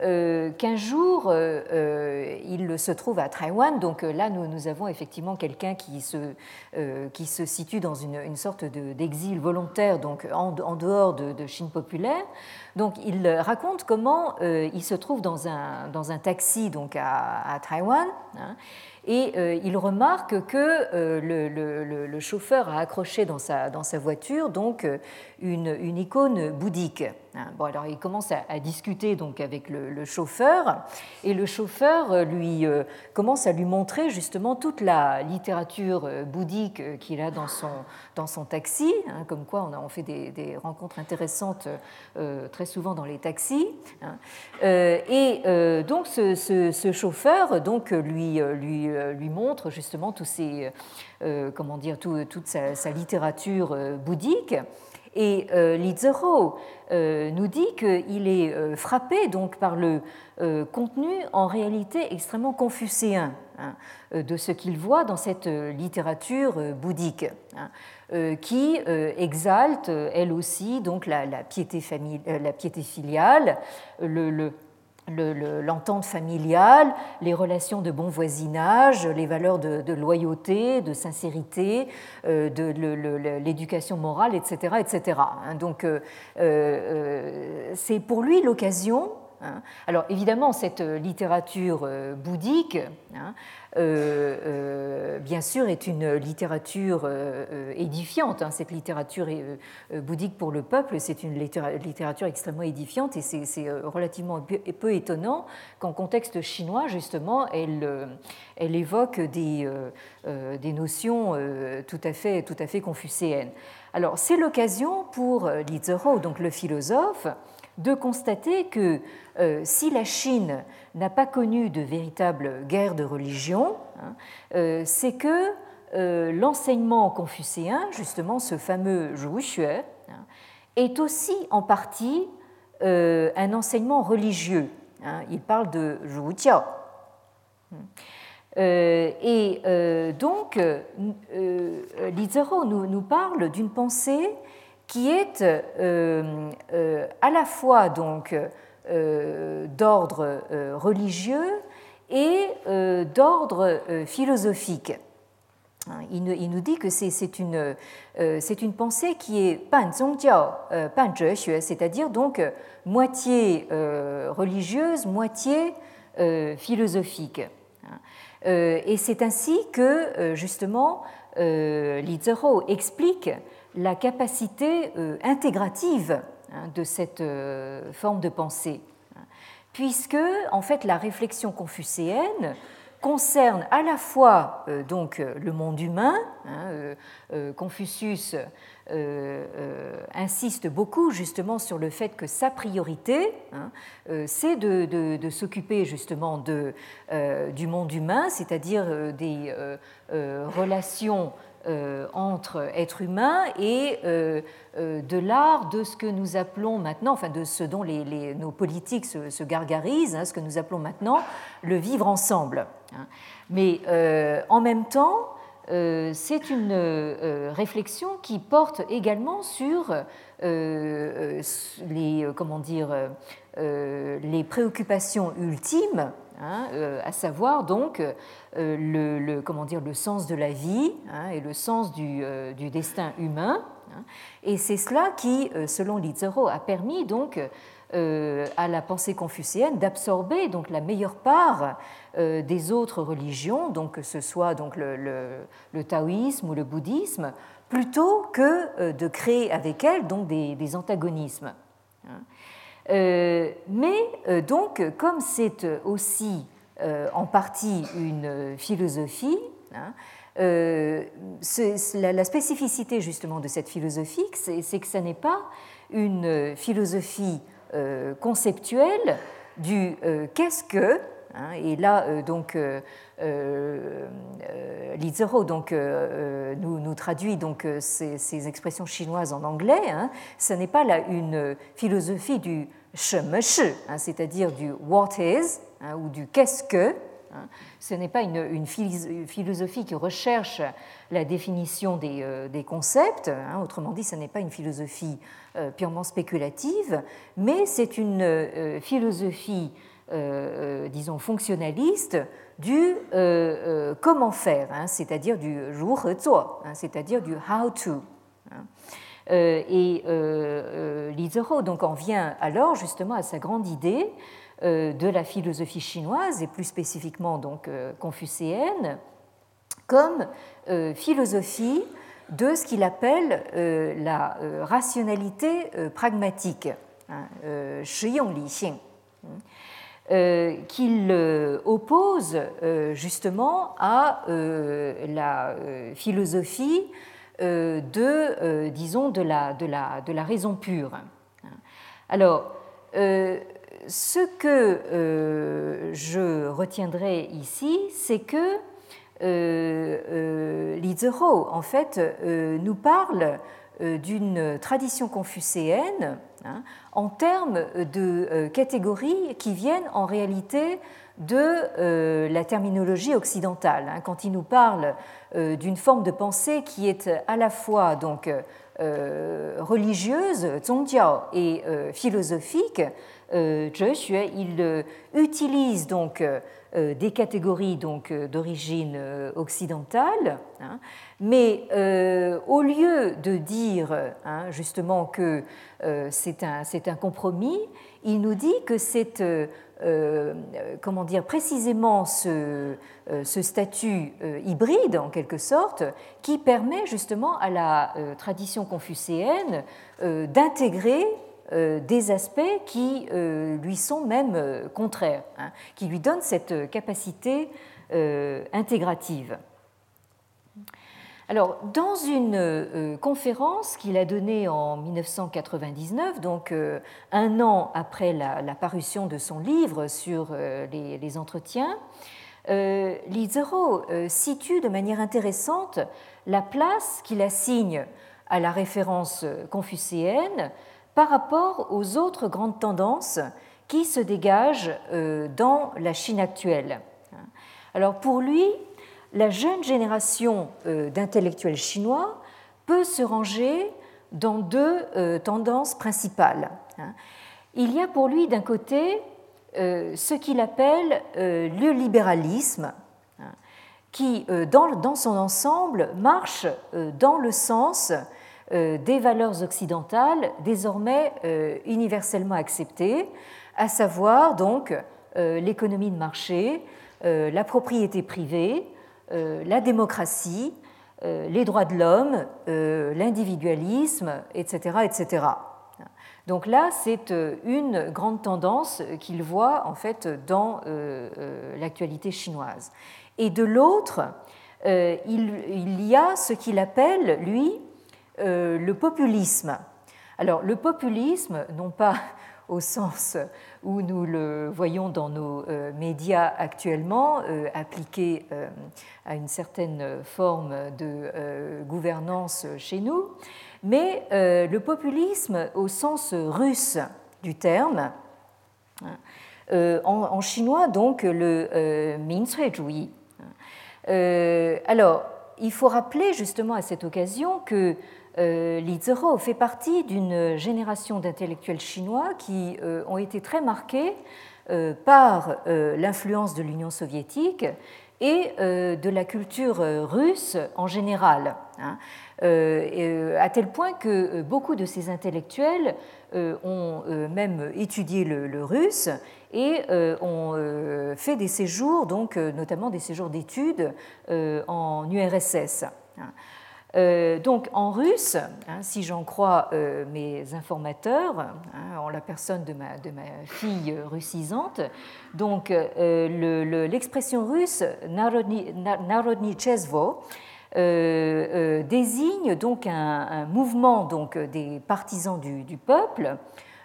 qu'un jour, il se trouve à Taïwan. Donc là, nous, avons effectivement quelqu'un qui, se, qui se situe dans une, sorte d'exil volontaire, donc en, dehors de, Chine populaire. Donc il raconte comment euh, il se trouve dans un, dans un taxi donc à, à Taïwan. Hein, et euh, il remarque que euh, le, chauffeur a accroché dans sa, dans sa voiture donc une, une icône bouddhique. Hein. Bon, alors il commence à, discuter donc avec le, chauffeur et le chauffeur lui commence à lui montrer justement toute la littérature bouddhique qu'il a dans son, dans son taxi, hein, comme quoi on, fait des, des rencontres intéressantes très souvent dans les taxis. et donc ce, ce, chauffeur donc lui, lui euh, lui montre justement tous ces, euh, comment dire, toute sa, littérature euh, bouddhique. Et Zero nous dit qu'il est frappé donc par le contenu en réalité extrêmement confucéen hein, de ce qu'il voit dans cette littérature bouddhique, hein, qui exalte elle aussi donc la, piété, la piété filiale, le l'entente familiale, les relations de bon voisinage, les valeurs de, loyauté, de sincérité, euh, de l'éducation morale, etc. etc. Hein. Donc euh, euh, c'est pour lui l'occasion Hein. Alors évidemment, cette littérature bouddhique, hein, bien sûr, est une littérature édifiante. Hein. Cette littérature bouddhique pour le peuple, c'est une littérature extrêmement édifiante et c'est relativement peu étonnant qu'en contexte chinois, justement, elle, évoque des, notions tout à fait, tout confucéennes. Alors c'est l'occasion pour Li Zhou, donc le philosophe, de constater que euh, si la Chine n'a pas connu de véritable guerre de religion, hein, euh, c'est que euh, l'enseignement confucéen, justement ce fameux Zhu hein, est aussi en partie un enseignement religieux. Hein. il parle de Zhu Jiao. et donc, Li nous, nous parle d'une pensée qui est euh, euh, à la fois donc euh, d'ordre religieux et d'ordre philosophique. Hein, il nous dit que c'est une, une, pensée qui est pan pan c'est-à-dire donc moitié religieuse, moitié philosophique. Hein. Et c'est ainsi que justement Li Zhou explique la capacité intégrative hein, de cette forme de pensée, puisque en fait la réflexion confucéenne concerne à la fois donc le monde humain. Hein, Confucius insiste beaucoup justement sur le fait que sa priorité, hein, c'est de, s'occuper justement de, du monde humain, c'est-à-dire des relations euh, entre êtres humains et euh, euh, de l'art de ce que nous appelons maintenant, enfin de ce dont nos politiques se, gargarisent, hein, ce que nous appelons maintenant le vivre ensemble. Hein. Mais en même temps, c'est une réflexion qui porte également sur les, comment dire, les préoccupations ultimes Hein, euh, à savoir donc euh, le, comment dire, le sens de la vie hein, et le sens du, euh, destin humain. Hein. Et c'est cela qui, selon Lizero, a permis donc à la pensée confucéenne d'absorber donc la meilleure part des autres religions, donc que ce soit donc le, taoïsme ou le bouddhisme, plutôt que de créer avec elles donc des antagonismes. Euh, mais euh, donc, comme c'est aussi euh, en partie une philosophie, hein, la, spécificité justement de cette philosophie, c'est que ce n'est pas une philosophie conceptuelle du qu'est-ce que, hein, et là donc Lizero donc, nous, nous, traduit donc ces, expressions chinoises en anglais. Hein, ce n'est pas là une philosophie du hein, c'est-à-dire du what is hein, ou du qu'est-ce que. Ce n'est pas une, philosophie qui recherche la définition des, euh, concepts, autrement dit, ce n'est pas une philosophie euh, purement spéculative, mais c'est une euh, philosophie, disons, fonctionnaliste du comment faire, c'est-à-dire du c'est-à-dire du how to. Euh, et euh, euh, Lizero donc en vient alors justement à sa grande idée de la philosophie chinoise et plus spécifiquement donc confucéenne comme philosophie de ce qu'il appelle la rationalité pragmatique, hein, Li qu'il oppose justement à la philosophie euh, de, euh, disons, de la, de, la, de la raison pure. Alors, euh, ce que je retiendrai ici, c'est que Lizero, en fait, nous parle d'une tradition confucéenne hein, en termes de catégories qui viennent en réalité de euh, la terminologie occidentale. Hein. Quand il nous parle euh, d'une forme de pensée qui est à la fois donc euh, religieuse, zhongjiao, et philosophique, il utilise donc des catégories donc d'origine occidentale, hein. mais au lieu de dire hein, justement que c'est un, un, compromis, il nous dit que c'est euh, comment dire, précisément ce, euh, ce statut euh, hybride, en quelque sorte, qui permet justement à la tradition confucéenne d'intégrer des aspects qui lui sont même contraires, hein, qui lui donnent cette capacité intégrative. Alors, dans une euh, conférence qu'il a donnée en 1999, donc euh, un an après la, parution de son livre sur euh, les, entretiens, Lizero situe de manière intéressante la place qu'il assigne à la référence confucéenne par rapport aux autres grandes tendances qui se dégagent dans la Chine actuelle. Alors pour lui, la jeune génération euh, d'intellectuels chinois peut se ranger dans deux euh, tendances principales. Il y a pour lui d'un côté euh, ce qu'il appelle le libéralisme, qui dans son ensemble marche dans le sens des valeurs occidentales désormais universellement acceptées, à savoir donc l'économie de marché, la propriété privée, euh, la démocratie, les droits de l'homme, l'individualisme, etc., etc. Donc là, c'est une grande tendance qu'il voit en fait dans l'actualité chinoise. Et de l'autre, il, y a ce qu'il appelle, lui, le populisme. Alors le populisme, non pas au sens où nous le voyons dans nos euh, médias actuellement, euh, appliqué euh, à une certaine forme de gouvernance chez nous, mais le populisme au sens russe du terme, hein, en, chinois donc le Minzhuizhui. alors, il faut rappeler justement à cette occasion que euh, Li Zihou fait partie d'une génération d'intellectuels chinois qui euh, ont été très marqués euh, par l'influence de l'Union soviétique et de la culture russe en général, hein. à tel point que beaucoup de ces intellectuels ont même étudié le, russe et ont fait des séjours, donc notamment des séjours d'études en URSS. Euh, donc en russe, hein, si j'en crois euh, mes informateurs, hein, en la personne de ma, de ma fille russisante, donc euh, l'expression russe Narodni Chesvo désigne donc un, mouvement donc des partisans du, du peuple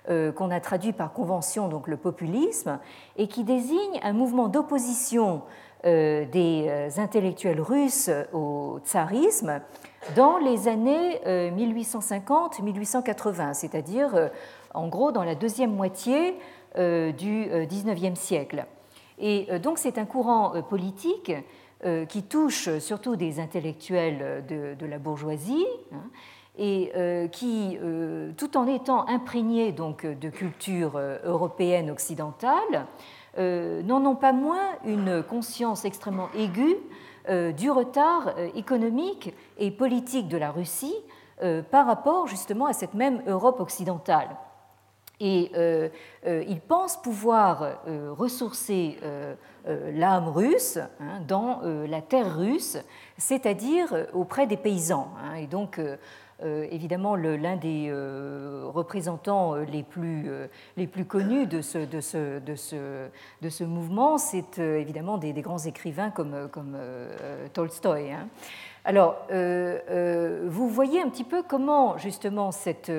qu'on a traduit par convention donc le populisme et qui désigne un mouvement d'opposition des intellectuels russes au tsarisme dans les années 1850-1880, euh, c'est-à-dire euh, en gros dans la deuxième moitié euh, du XIXe siècle. Et donc c'est un courant politique qui touche surtout des intellectuels de, la bourgeoisie hein, et qui, tout en étant imprégné donc de culture européenne occidentale, n'en ont pas moins une conscience extrêmement aiguë du retard euh, économique et politique de la Russie euh, par rapport justement à cette même Europe occidentale. Et il pense pouvoir ressourcer l'âme russe hein, dans la terre russe, c'est-à-dire auprès des paysans. Hein. et donc, euh, évidemment, l'un des euh, représentants euh, les plus, les plus connus de ce, de ce, de ce, de mouvement, c'est évidemment des, grands écrivains comme, comme. Hein. Alors, vous voyez un petit peu comment justement cette,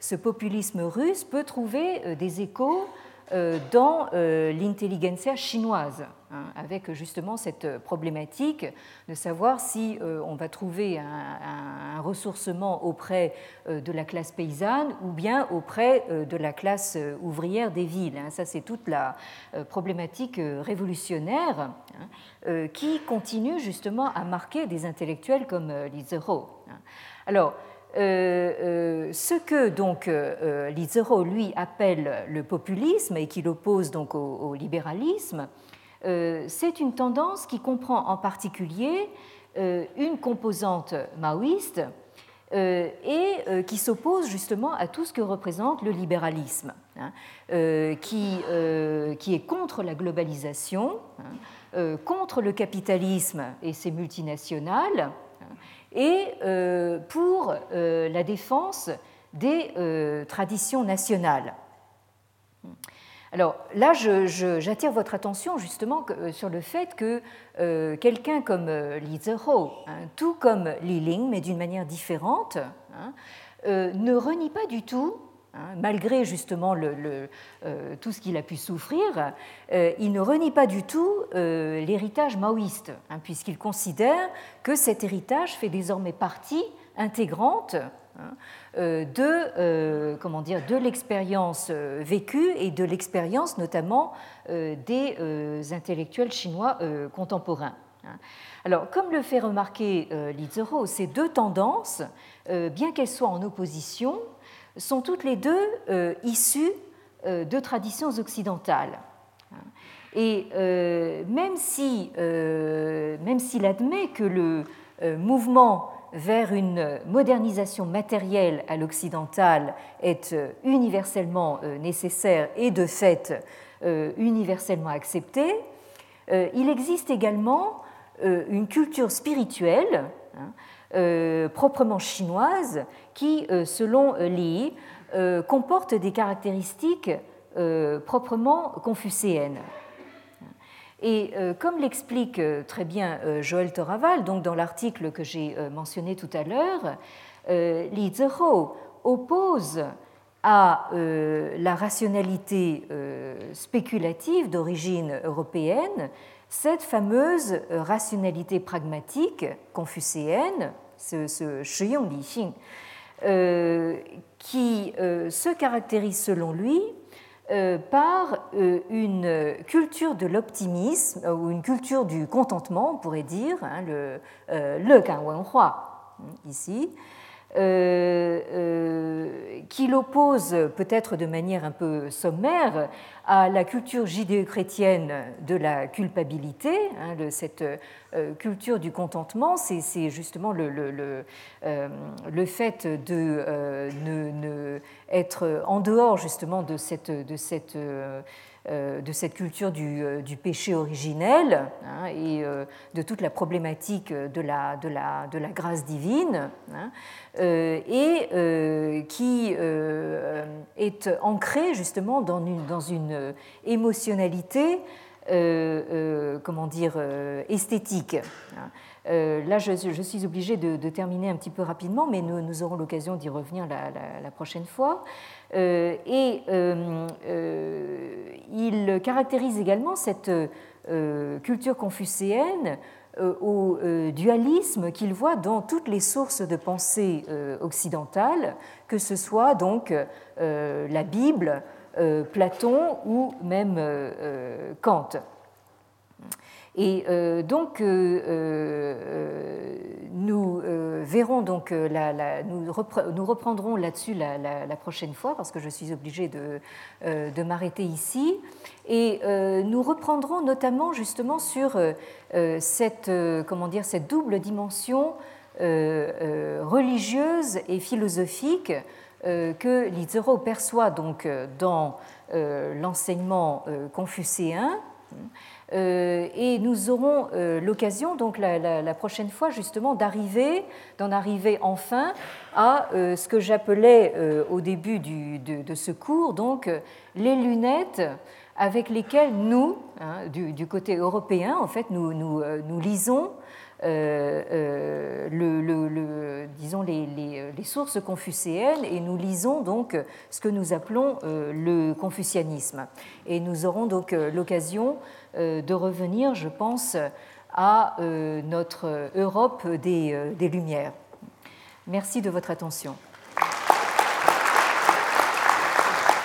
ce populisme russe peut trouver des échos euh, dans euh, l'intelligentsia chinoise, hein, avec justement cette problématique de savoir si euh, on va trouver un, ressourcement auprès de la classe paysanne ou bien auprès de la classe ouvrière des villes. Hein. Ça, c'est toute la problématique révolutionnaire hein, qui continue justement à marquer des intellectuels comme Li Alors, euh, euh, ce que donc euh, Lizero lui appelle le populisme et qu'il oppose donc au, libéralisme, c'est une tendance qui comprend en particulier une composante maoïste et qui s'oppose justement à tout ce que représente le libéralisme, hein, qui, qui, est contre la globalisation, hein, contre le capitalisme et ses multinationales, et euh, pour euh, la défense des euh, traditions nationales. Alors là, j'attire votre attention justement sur le fait que quelqu'un comme Li Zihou, hein, tout comme Li Ling, mais d'une manière différente, hein, ne renie pas du tout Hein, malgré justement euh, tout ce qu'il a pu souffrir, euh, il ne renie pas du tout euh, l'héritage maoïste, hein, puisqu'il considère que cet héritage fait désormais partie intégrante hein, de, comment dire, de l'expérience vécue et de l'expérience notamment des intellectuels chinois contemporains. Alors, comme le fait remarquer Li Zihou, ces deux tendances, bien qu'elles soient en opposition, sont toutes les deux euh, issues euh, de traditions occidentales. Et euh, même si, même s'il admet que le mouvement vers une modernisation matérielle à l'occidental est universellement nécessaire et de fait universellement accepté, il existe également une culture spirituelle hein, proprement chinoise qui, selon Li, comporte des caractéristiques proprement confucéennes. Et comme l'explique très bien Joël Toraval, donc dans l'article que j'ai mentionné tout à l'heure, Li Zihou oppose à euh, la rationalité euh, spéculative d'origine européenne cette fameuse euh, rationalité pragmatique confucéenne, ce, Shiyong Li qui se caractérise selon lui par une culture de l'optimisme ou une culture du contentement, on pourrait dire, hein, le, le Wenhua ici, euh, euh, qui l'oppose peut-être de manière un peu sommaire à la culture judéo-chrétienne de la culpabilité. Hein, cette euh, culture du contentement, c'est justement le, le, fait de ne, être en dehors justement de cette, de cette euh, de cette culture du, euh, péché originel hein, et euh, de toute la problématique de la grâce divine, hein, et qui est ancrée justement dans une, dans une émotionnalité comment dire, esthétique. Hein. Euh, là, je, suis obligée de, terminer un petit peu rapidement, mais nous, aurons l'occasion d'y revenir la, prochaine fois. Euh, et euh, il caractérise également cette culture confucéenne au dualisme qu'il voit dans toutes les sources de pensée occidentales, que ce soit donc la Bible, Platon ou même Kant. Et euh, donc, euh, euh, nous verrons donc, nous, reprendrons là-dessus la, prochaine fois parce que je suis obligée de, de m'arrêter ici. Et nous reprendrons notamment justement sur cette, comment dire, cette double dimension religieuse et philosophique que Lizero perçoit. Donc dans l'enseignement confucéen euh, et nous aurons euh, l'occasion, donc la, prochaine fois, justement, d'arriver, d'en arriver enfin à euh, ce que j'appelais au début de, ce cours, donc les lunettes avec lesquelles nous, hein, du, côté européen, en fait, nous, nous, nous lisons le, le, disons les, les, sources confucéennes et nous lisons donc ce que nous appelons le confucianisme. Et nous aurons donc l'occasion euh, de revenir, je pense, à euh, notre Europe des, euh, des Lumières. Merci de votre attention.